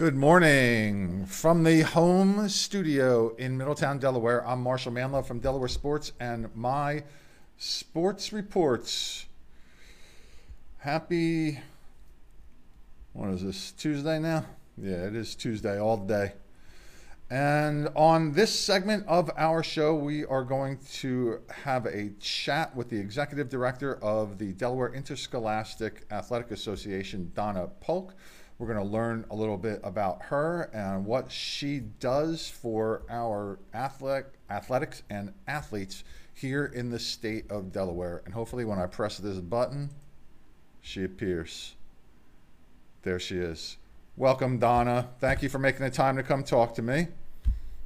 Good morning from the home studio in Middletown, Delaware. I'm Marshall Manlove from Delaware Sports and my sports reports. Happy, what is this, Tuesday now? Yeah, it is Tuesday all day. And on this segment of our show, we are going to have a chat with the executive director of the Delaware Interscholastic Athletic Association, Donna Polk. We're going to learn a little bit about her and what she does for our athletic, athletics and athletes here in the state of Delaware. And hopefully, when I press this button, she appears. There she is. Welcome, Donna. Thank you for making the time to come talk to me.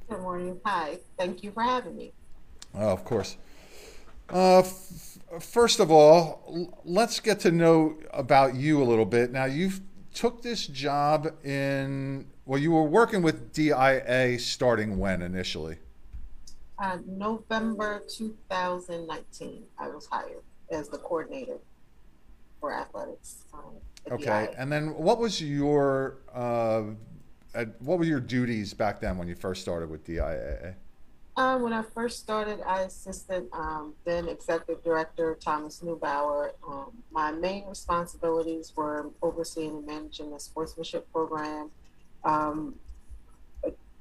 Good morning. Hi. Thank you for having me. Oh, of course. Uh, f- first of all, let's get to know about you a little bit. Now, you've took this job in, well, you were working with DIA starting when initially? Uh, November 2019, I was hired as the coordinator for athletics. Um, Okay. DIA. And then what was your, uh, uh, what were your duties back then when you first started with DIA? Uh, when I first started, I assisted um, then Executive Director Thomas Neubauer. Um, my main responsibilities were overseeing and managing the sportsmanship program, um,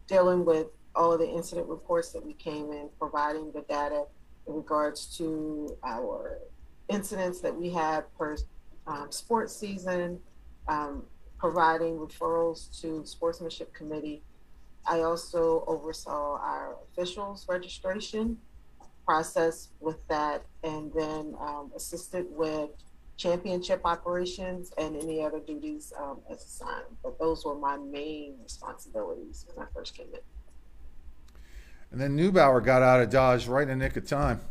dealing with all of the incident reports that we came in, providing the data in regards to our incidents that we had per um, sports season, um, providing referrals to sportsmanship committee I also oversaw our officials registration process with that, and then um, assisted with championship operations and any other duties um, as assigned. But those were my main responsibilities when I first came in. And then Neubauer got out of Dodge right in the nick of time.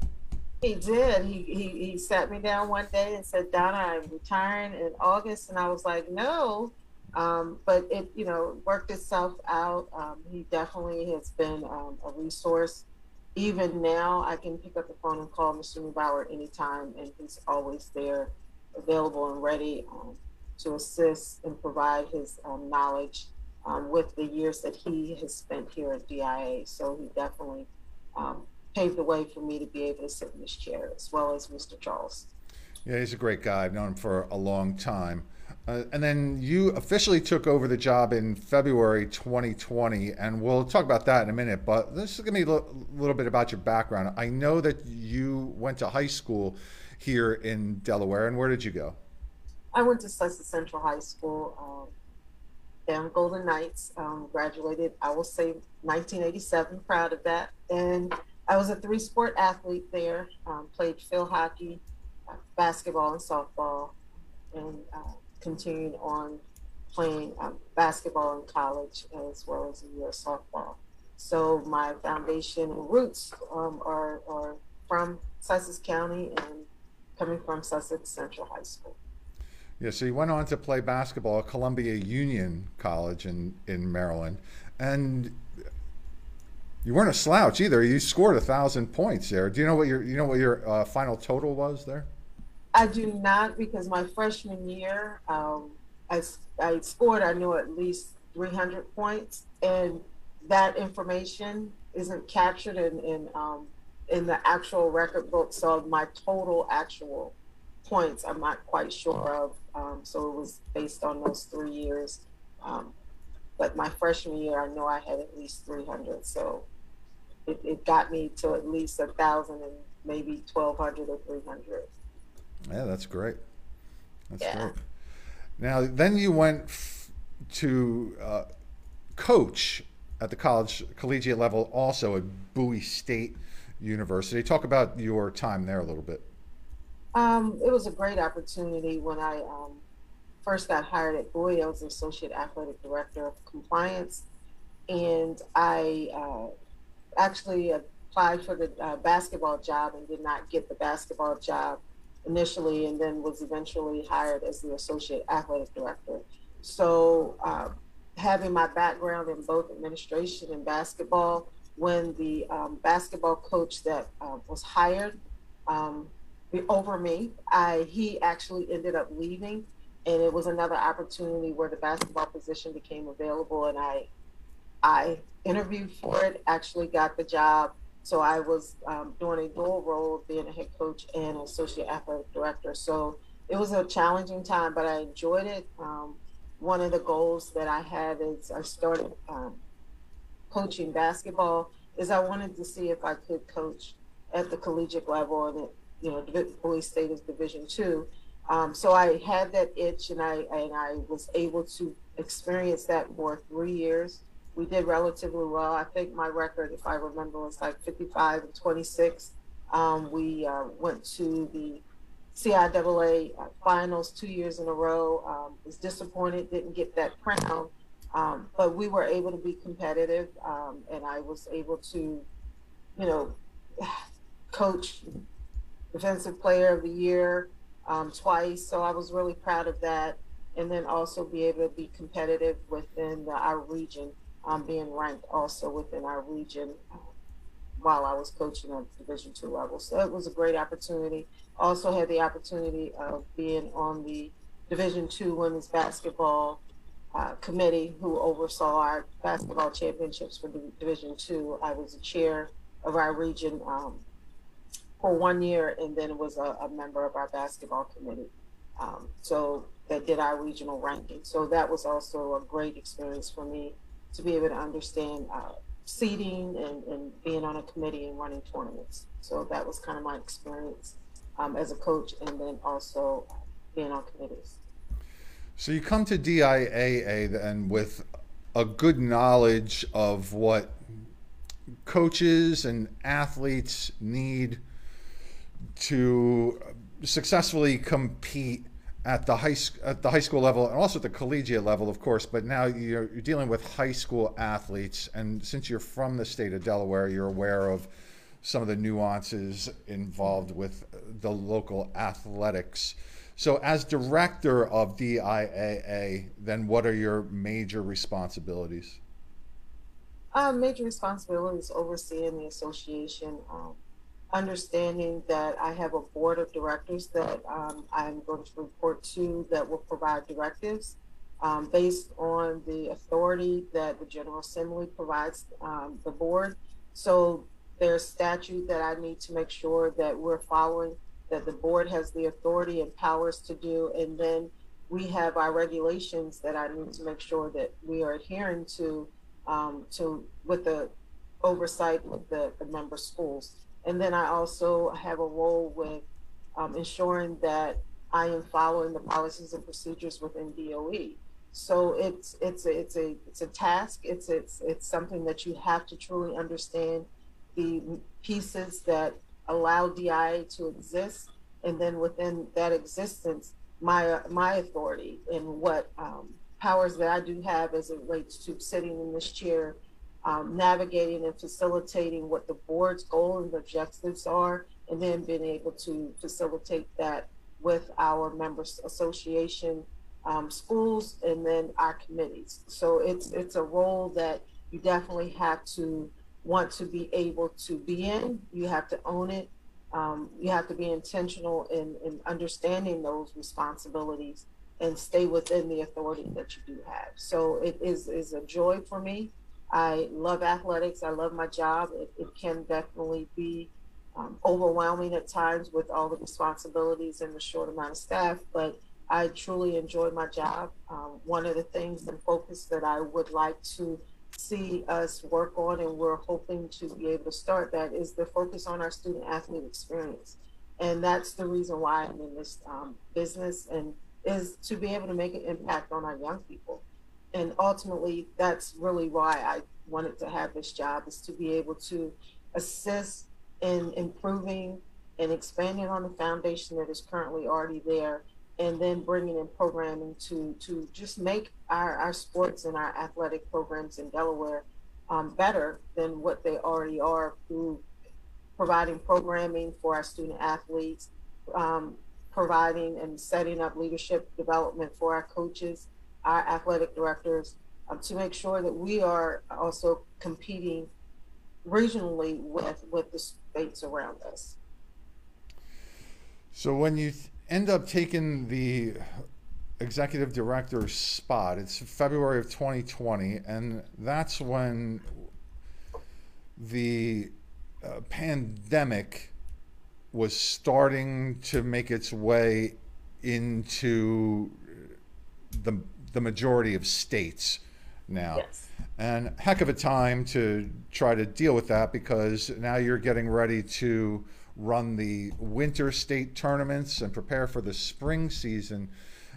He did. He, he he sat me down one day and said, "Donna, I'm retiring in August," and I was like, "No." Um, but it, you know, worked itself out. Um, he definitely has been um, a resource. Even now, I can pick up the phone and call Mr. Neubauer anytime, and he's always there, available and ready um, to assist and provide his um, knowledge um, with the years that he has spent here at DIA. So he definitely paved the way for me to be able to sit in this chair, as well as Mr. Charles. Yeah, he's a great guy. I've known him for a long time. Uh, and then you officially took over the job in February 2020, and we'll talk about that in a minute. But this is going to be a little bit about your background. I know that you went to high school here in Delaware, and where did you go? I went to Sussex Central High School, um, down Golden Knights. Um, graduated, I will say, 1987. Proud of that. And I was a three-sport athlete there. Um, played field hockey, uh, basketball, and softball, and uh, continued on playing um, basketball in college as well as in year softball. So my foundation roots um, are, are from Sussex County and coming from Sussex Central High School. Yeah, so you went on to play basketball at Columbia Union College in, in Maryland, and you weren't a slouch either. You scored a thousand points there. Do you know what your you know what your uh, final total was there? I do not because my freshman year, um, I, I scored, I knew at least 300 points, and that information isn't captured in, in, um, in the actual record book. So my total actual points, I'm not quite sure of. Um, so it was based on those three years. Um, but my freshman year, I know I had at least 300. So it, it got me to at least a thousand and maybe 1200 or 300. Yeah, that's great. That's Yeah. great. Now, then you went f- to uh, coach at the college collegiate level, also at Bowie State University. Talk about your time there a little bit. Um, it was a great opportunity when I um, first got hired at Bowie. I was the associate athletic director of compliance, and I uh, actually applied for the uh, basketball job and did not get the basketball job initially, and then was eventually hired as the associate athletic director. So, uh, having my background in both administration and basketball, when the um, basketball coach that uh, was hired um, over me, I he actually ended up leaving, and it was another opportunity where the basketball position became available, and I I interviewed for it, actually got the job. So I was um, doing a dual role of being a head coach and associate athletic director. So it was a challenging time, but I enjoyed it. Um, one of the goals that I had is I started um, coaching basketball is I wanted to see if I could coach at the collegiate level and you know Bowie State is Division two. Um, so I had that itch and I and I was able to experience that for three years we did relatively well. I think my record, if I remember, was like 55 and 26. Um, we uh, went to the CIAA uh, finals two years in a row. Um, was disappointed, didn't get that crown, um, but we were able to be competitive, um, and I was able to, you know, coach defensive player of the year um, twice. So I was really proud of that, and then also be able to be competitive within the, our region um, being ranked also within our region uh, while I was coaching at the Division two level. So it was a great opportunity. Also had the opportunity of being on the Division two women's basketball uh, committee who oversaw our basketball championships for Division two. I was the chair of our region um, for one year, and then was a, a member of our basketball committee. Um, so that did our regional ranking. So that was also a great experience for me to be able to understand uh, seeding and, and being on a committee and running tournaments. So that was kind of my experience um, as a coach and then also being on committees. So you come to DIAA then with a good knowledge of what coaches and athletes need to successfully compete at the high at the high school level and also at the collegiate level, of course. But now you're, you're, dealing with high school athletes, and since you're from the state of Delaware, you're aware of some of the nuances involved with the local athletics. So, as director of DIAA, then what are your major responsibilities? Uh, major responsibilities overseeing the association. Um, understanding that I have a board of directors that um, I'm going to report to that will provide directives um, based on the authority that the General Assembly provides um, the board. So there's statute that I need to make sure that we're following, that the board has the authority and powers to do, and then we have our regulations that I need to make sure that we are adhering to, um, to with the oversight of the, the member schools. And then I also have a role with um, ensuring that I am following the policies and procedures within DOE. So it's it's a, it's a it's a task. It's it's it's something that you have to truly understand the pieces that allow DIA to exist, and then within that existence, my my authority and what um, powers that I do have as it relates to sitting in this chair um, navigating and facilitating what the board's goal and objectives are, and then being able to facilitate that with our members association, um, schools, and then our committees. So it's it's a role that you definitely have to want to be able to be in. You have to own it. Um, you have to be intentional in, in understanding those responsibilities and stay within the authority that you do have. So it is is a joy for me I love athletics. I love my job. It, it can definitely be um, overwhelming at times with all the responsibilities and the short amount of staff, but I truly enjoy my job. Um, one of the things and focus that I would like to see us work on, and we're hoping to be able to start that, is the focus on our student athlete experience. And that's the reason why I'm in this um, business and is to be able to make an impact on our young people and ultimately that's really why I wanted to have this job is to be able to assist in improving and expanding on the foundation that is currently already there and then bringing in programming to to just make our, our sports and our athletic programs in Delaware um, better than what they already are through providing programming for our student athletes, um, providing and setting up leadership development for our coaches, our athletic directors um, to make sure that we are also competing regionally with with the states around us. So when you end up taking the executive director spot. It's February of 2020, and that's when the uh, pandemic was starting to make its way into the the majority of states now. Yes. And heck of a time to try to deal with that because now you're getting ready to run the winter state tournaments and prepare for the spring season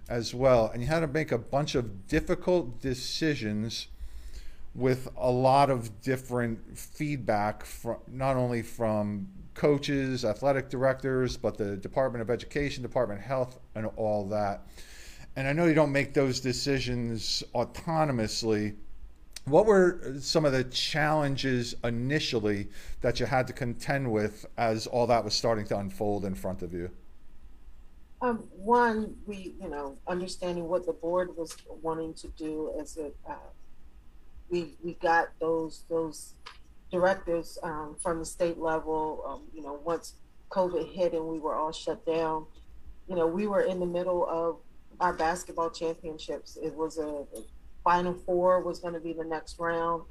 as well. And you had to make a bunch of difficult decisions with a lot of different feedback from not only from coaches, athletic directors, but the Department of Education, Department of Health, and all that. And I know you don't make those decisions autonomously. What were some of the challenges initially that you had to contend with as all that was starting to unfold in front of you? Um, one, we, you know, understanding what the board was wanting to do as a, uh, we, we got those, those directives, um, from the state level, um, you know, once COVID hit and we were all shut down, you know, we were in the middle of our basketball championships. It was a, final four was going to be the next round.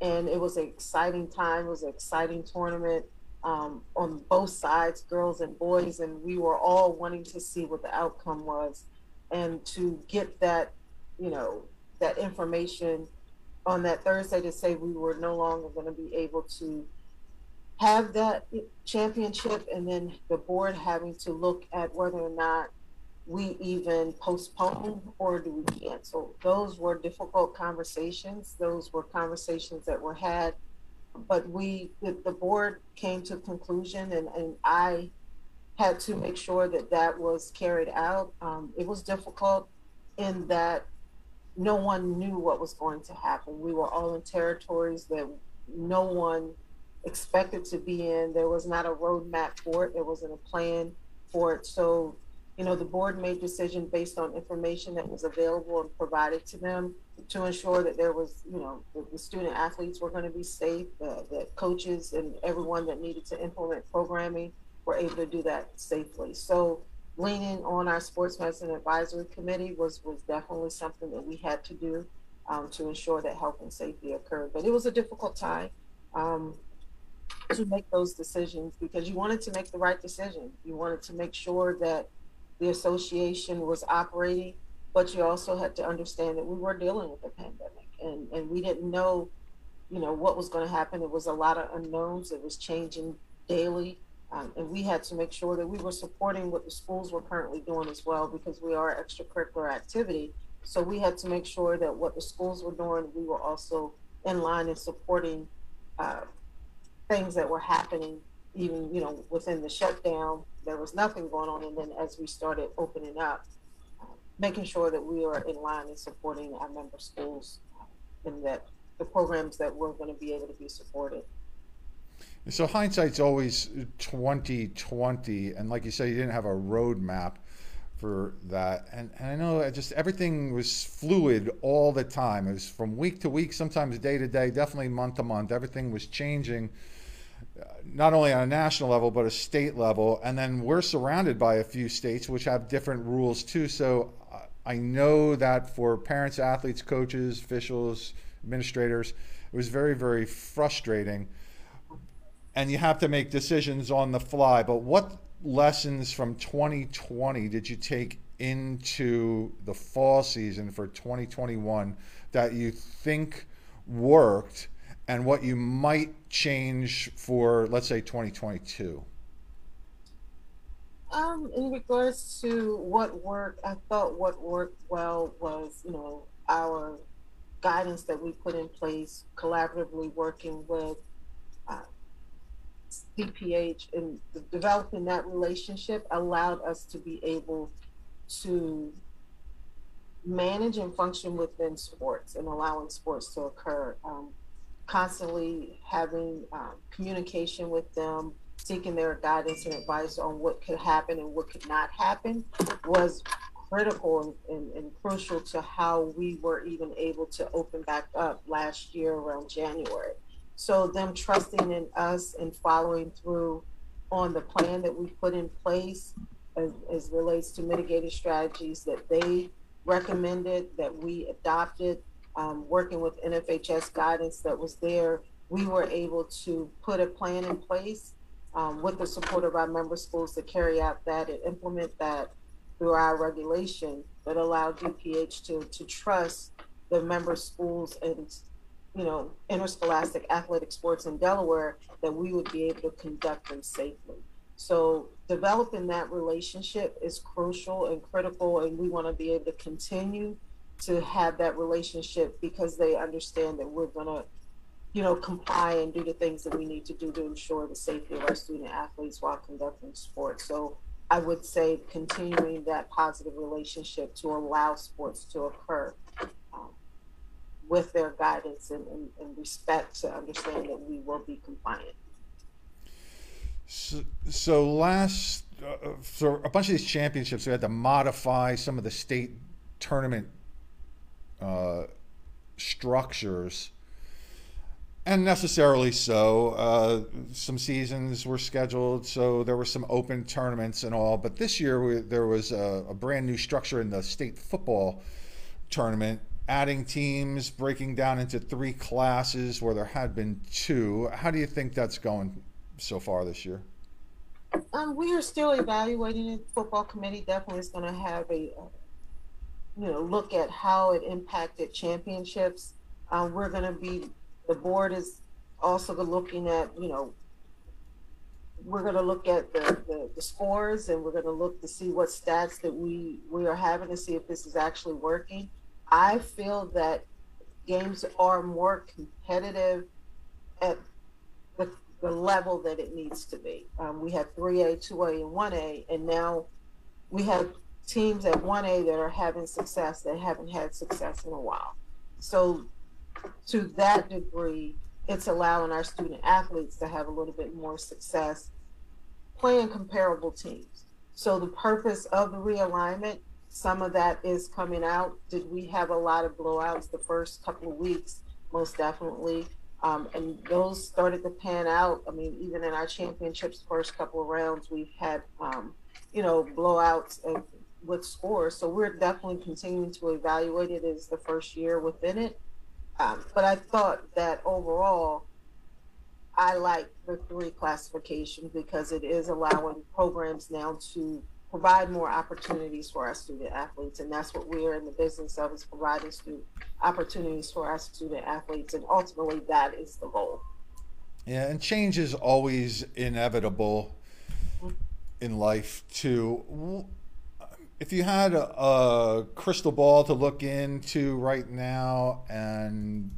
And it was an exciting time. It was an exciting tournament um, on both sides, girls and boys, and we were all wanting to see what the outcome was, and to get that, you know, that information on that Thursday to say we were no longer going to be able to have that championship, and then the board having to look at whether or not we even postpone or do we cancel. Those were difficult conversations. Those were conversations that were had. But we the, the board came to a conclusion and, and i had to make sure that that was carried out. Um, it was difficult in that no one knew what was going to happen. We were all in territories that no one expected to be in. There was not a roadmap for it. There wasn't a plan for it. So you know the board made decision based on information that was available and provided to them to ensure that there was, you know, the, the student athletes were going to be safe, uh, that coaches and everyone that needed to implement programming were able to do that safely. So leaning on our sports medicine advisory committee was was definitely something that we had to do um, to ensure that health and safety occurred. But it was a difficult time um, to make those decisions because you wanted to make the right decision. You wanted to make sure that the association was operating but you also had to understand that we were dealing with a pandemic and, and we didn't know, you know, what was going to happen. It was a lot of unknowns. It was changing daily. Um, and we had to make sure that we were supporting what the schools were currently doing as well because we are extracurricular activity. So we had to make sure that what the schools were doing, we were also in line and supporting uh, things that were happening, even you know within the shutdown. There was nothing going on, and then as we started opening up, making sure that we are in line and supporting our member schools and that the programs that we're going to be able to be supported. So hindsight's always 2020, and like you said you didn't have a roadmap for that. And, and I know just everything was fluid all the time. It was from week to week, sometimes day to day, definitely month to month. Everything was changing, not only on a national level but a state level. And then we're surrounded by a few states which have different rules too. So uh, I know that for parents, athletes, coaches, officials, administrators, it was very, very frustrating. And you have to make decisions on the fly. But what lessons from 2020 did you take into the fall season for 2021 that you think worked and what you might change for, let's say, 2022? Um, in regards to what worked, I thought what worked well was, you know, our guidance that we put in place, collaboratively working with uh, DPH and developing that relationship allowed us to be able to manage and function within sports and allowing sports to occur. Um, constantly having um, communication with them, seeking their guidance and advice on what could happen and what could not happen was critical and, and, crucial to how we were even able to open back up last year around January. So them trusting in us and following through on the plan that we put in place as, as relates to mitigated strategies that they recommended that we adopted, um, working with NFHS guidance that was there, we were able to put a plan in place um, with the support of our member schools to carry out that and implement that through our regulation that allowed DPH to, to trust the member schools and you know interscholastic athletic sports in Delaware that we would be able to conduct them safely. So developing that relationship is crucial and critical, and we want to be able to continue to have that relationship because they understand that we're going to you know, comply and do the things that we need to do to ensure the safety of our student athletes while conducting sports. So I would say continuing that positive relationship to allow sports to occur um, with their guidance and, and, and, respect to understand that we will be compliant. So, so last, uh, for a bunch of these championships, we had to modify some of the state tournament uh, structures and necessarily so. Uh, some seasons were scheduled, so there were some open tournaments and all. But this year, we, there was a, a, brand new structure in the state football tournament, adding teams, breaking down into three classes where there had been two. How do you think that's going so far this year? Um, we are still evaluating it. Football committee definitely is going to have a, uh, you know, look at how it impacted championships. Um, we're going to be the board is also looking at, you know, we're going to look at the, the, the, scores and we're going to look to see what stats that we, we are having to see if this is actually working. I feel that games are more competitive at the, the level that it needs to be. Um, we have 3A, 2A, and 1A, and now we have teams at 1A that are having success that haven't had success in a while. So to that degree, it's allowing our student athletes to have a little bit more success playing comparable teams. So the purpose of the realignment, some of that is coming out. Did we have a lot of blowouts the first couple of weeks? Most definitely. Um, and those started to pan out. I mean, even in our championships, first couple of rounds, we've had, um, you know, blowouts with scores. So we're definitely continuing to evaluate it as the first year within it. Um, but I thought that overall, I like the three classifications because it is allowing programs now to provide more opportunities for our student athletes. And that's what we're in the business of is providing student opportunities for our student athletes. And ultimately that is the goal. Yeah, and change is always inevitable in life too if you had a, a, crystal ball to look into right now and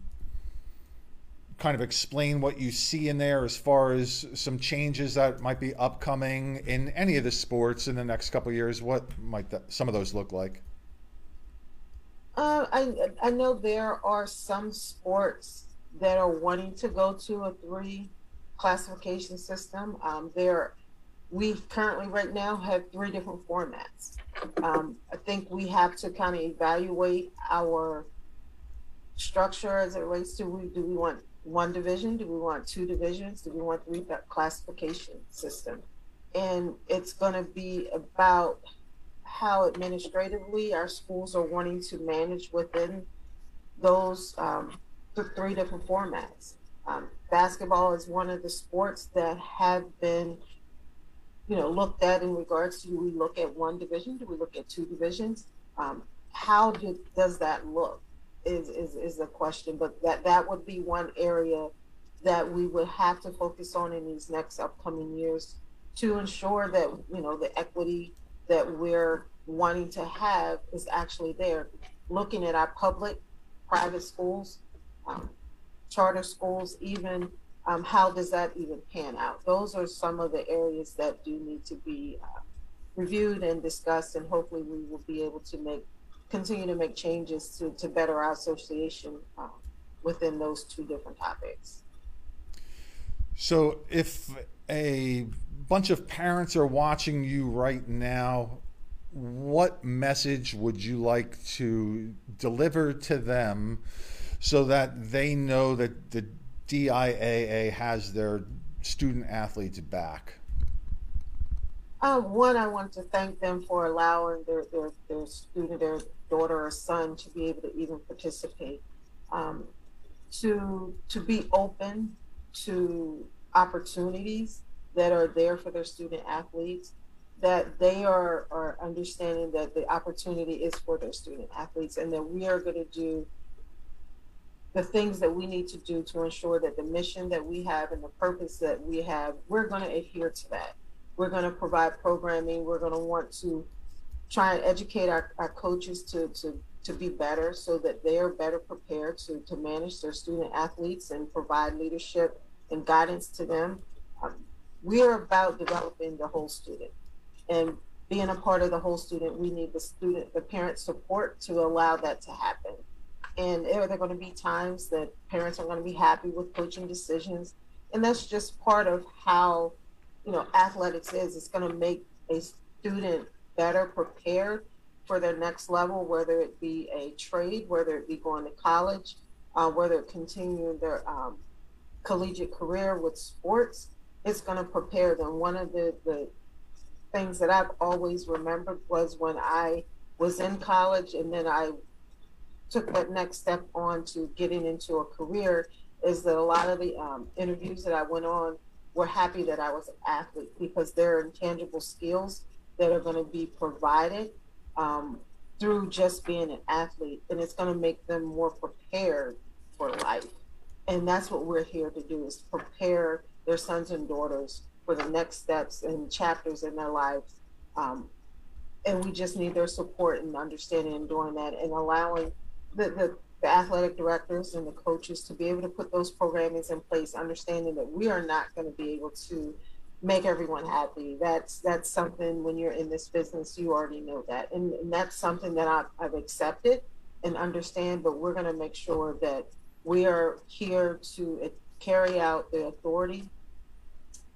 kind of explain what you see in there as far as some changes that might be upcoming in any of the sports in the next couple years, what might that, some of those look like? Uh, I I know there are some sports that are wanting to go to a three classification system. Um, there we currently right now have three different formats. Um, I think we have to kind of evaluate our structure as it relates to we, do we want one division? Do we want two divisions? Do we want three classification system? And it's going to be about how administratively our schools are wanting to manage within those um, three different formats. Um, basketball is one of the sports that have been you know, looked at in regards to do we look at one division? Do we look at two divisions? Um, how do, does that look is, is, is the question, but that, that would be one area that we would have to focus on in these next upcoming years to ensure that, you know, the equity that we're wanting to have is actually there. Looking at our public, private schools, um, charter schools, even um, how does that even pan out? Those are some of the areas that do need to be uh, reviewed and discussed, and hopefully we will be able to make continue to make changes to, to better our association um, within those two different topics. So, if a bunch of parents are watching you right now, what message would you like to deliver to them so that they know that the DIAA has their student athletes back? Uh, one, I want to thank them for allowing their, their, their student, their daughter or son to be able to even participate. Um, to, to be open to opportunities that are there for their student athletes, that they are, are understanding that the opportunity is for their student athletes and that we are going to do the things that we need to do to ensure that the mission that we have and the purpose that we have, we're going to adhere to that. We're going to provide programming. We're going to want to try and educate our, our coaches to, to, to be better so that they are better prepared to, to manage their student athletes and provide leadership and guidance to them. Um, we are about developing the whole student and being a part of the whole student. We need the student, the parent support to allow that to happen. And there are going to be times that parents are going to be happy with coaching decisions. And that's just part of how, you know, athletics is. It's going to make a student better prepared for their next level, whether it be a trade, whether it be going to college, uh, whether it continuing their um, collegiate career with sports. It's going to prepare them. One of the, the things that I've always remembered was when I was in college and then I took that next step on to getting into a career is that a lot of the um, interviews that I went on were happy that I was an athlete because there are intangible skills that are going to be provided um, through just being an athlete, and it's going to make them more prepared for life. And that's what we're here to do: is prepare their sons and daughters for the next steps and chapters in their lives. Um, and we just need their support and understanding and doing that, and allowing the, the, the athletic directors and the coaches to be able to put those programmings in place, understanding that we are not going to be able to make everyone happy. That's that's something when you're in this business, you already know that, and, and that's something that I've, I've accepted and understand. But we're going to make sure that we are here to carry out the authority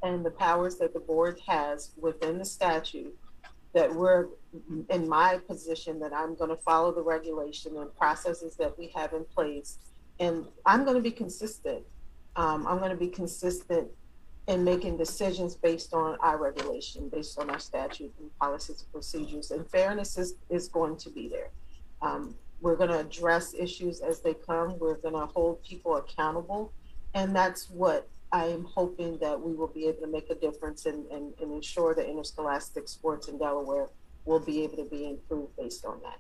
and the powers that the board has within the statute that we're in my position that I'm going to follow the regulation and processes that we have in place. And I'm going to be consistent. Um, I'm going to be consistent in making decisions based on our regulation, based on our statute and policies and procedures. And fairness is, is going to be there. Um, we're going to address issues as they come. We're going to hold people accountable. And that's what I am hoping that we will be able to make a difference and, and, and ensure that interscholastic sports in Delaware will be able to be improved based on that.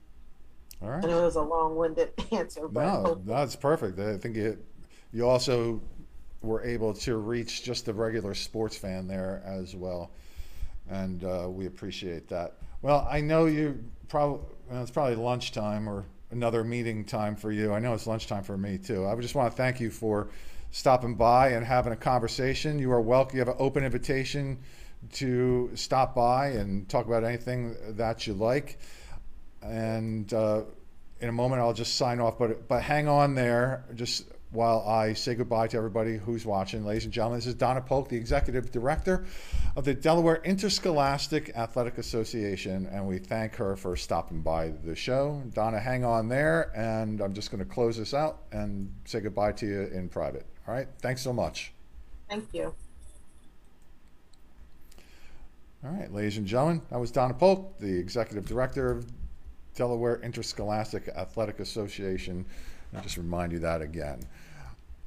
All right. I know it was a long-winded answer, but no, that's perfect. I think it, you also were able to reach just the regular sports fan there as well, and uh, we appreciate that. Well, I know you probably well, it's probably lunchtime or another meeting time for you. I know it's lunchtime for me too. I just want to thank you for stopping by and having a conversation. You are welcome. You have an open invitation to stop by and talk about anything that you like. And uh, in a moment, I'll just sign off. But but hang on there, just while I say goodbye to everybody who's watching. Ladies and gentlemen, this is Donna Polk, the executive director of the Delaware Interscholastic Athletic Association, and we thank her for stopping by the show. Donna, hang on there, and I'm just going to close this out and say goodbye to you in private. All right. Thanks so much. thank you. All right, ladies and gentlemen, that was Donna Polk, the executive director of Delaware Interscholastic Athletic Association. I'll just remind you that again.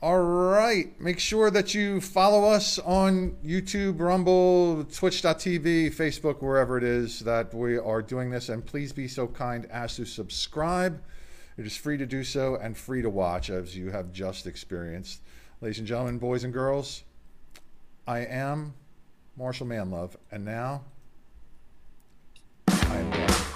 All right, make sure that you follow us on YouTube, Rumble, Twitch.tv, Facebook, wherever it is that we are doing this. And please be so kind as to subscribe. It is free to do so and free to watch, as you have just experienced. Ladies and gentlemen, boys and girls, I am Marshall Manlove, and now I am.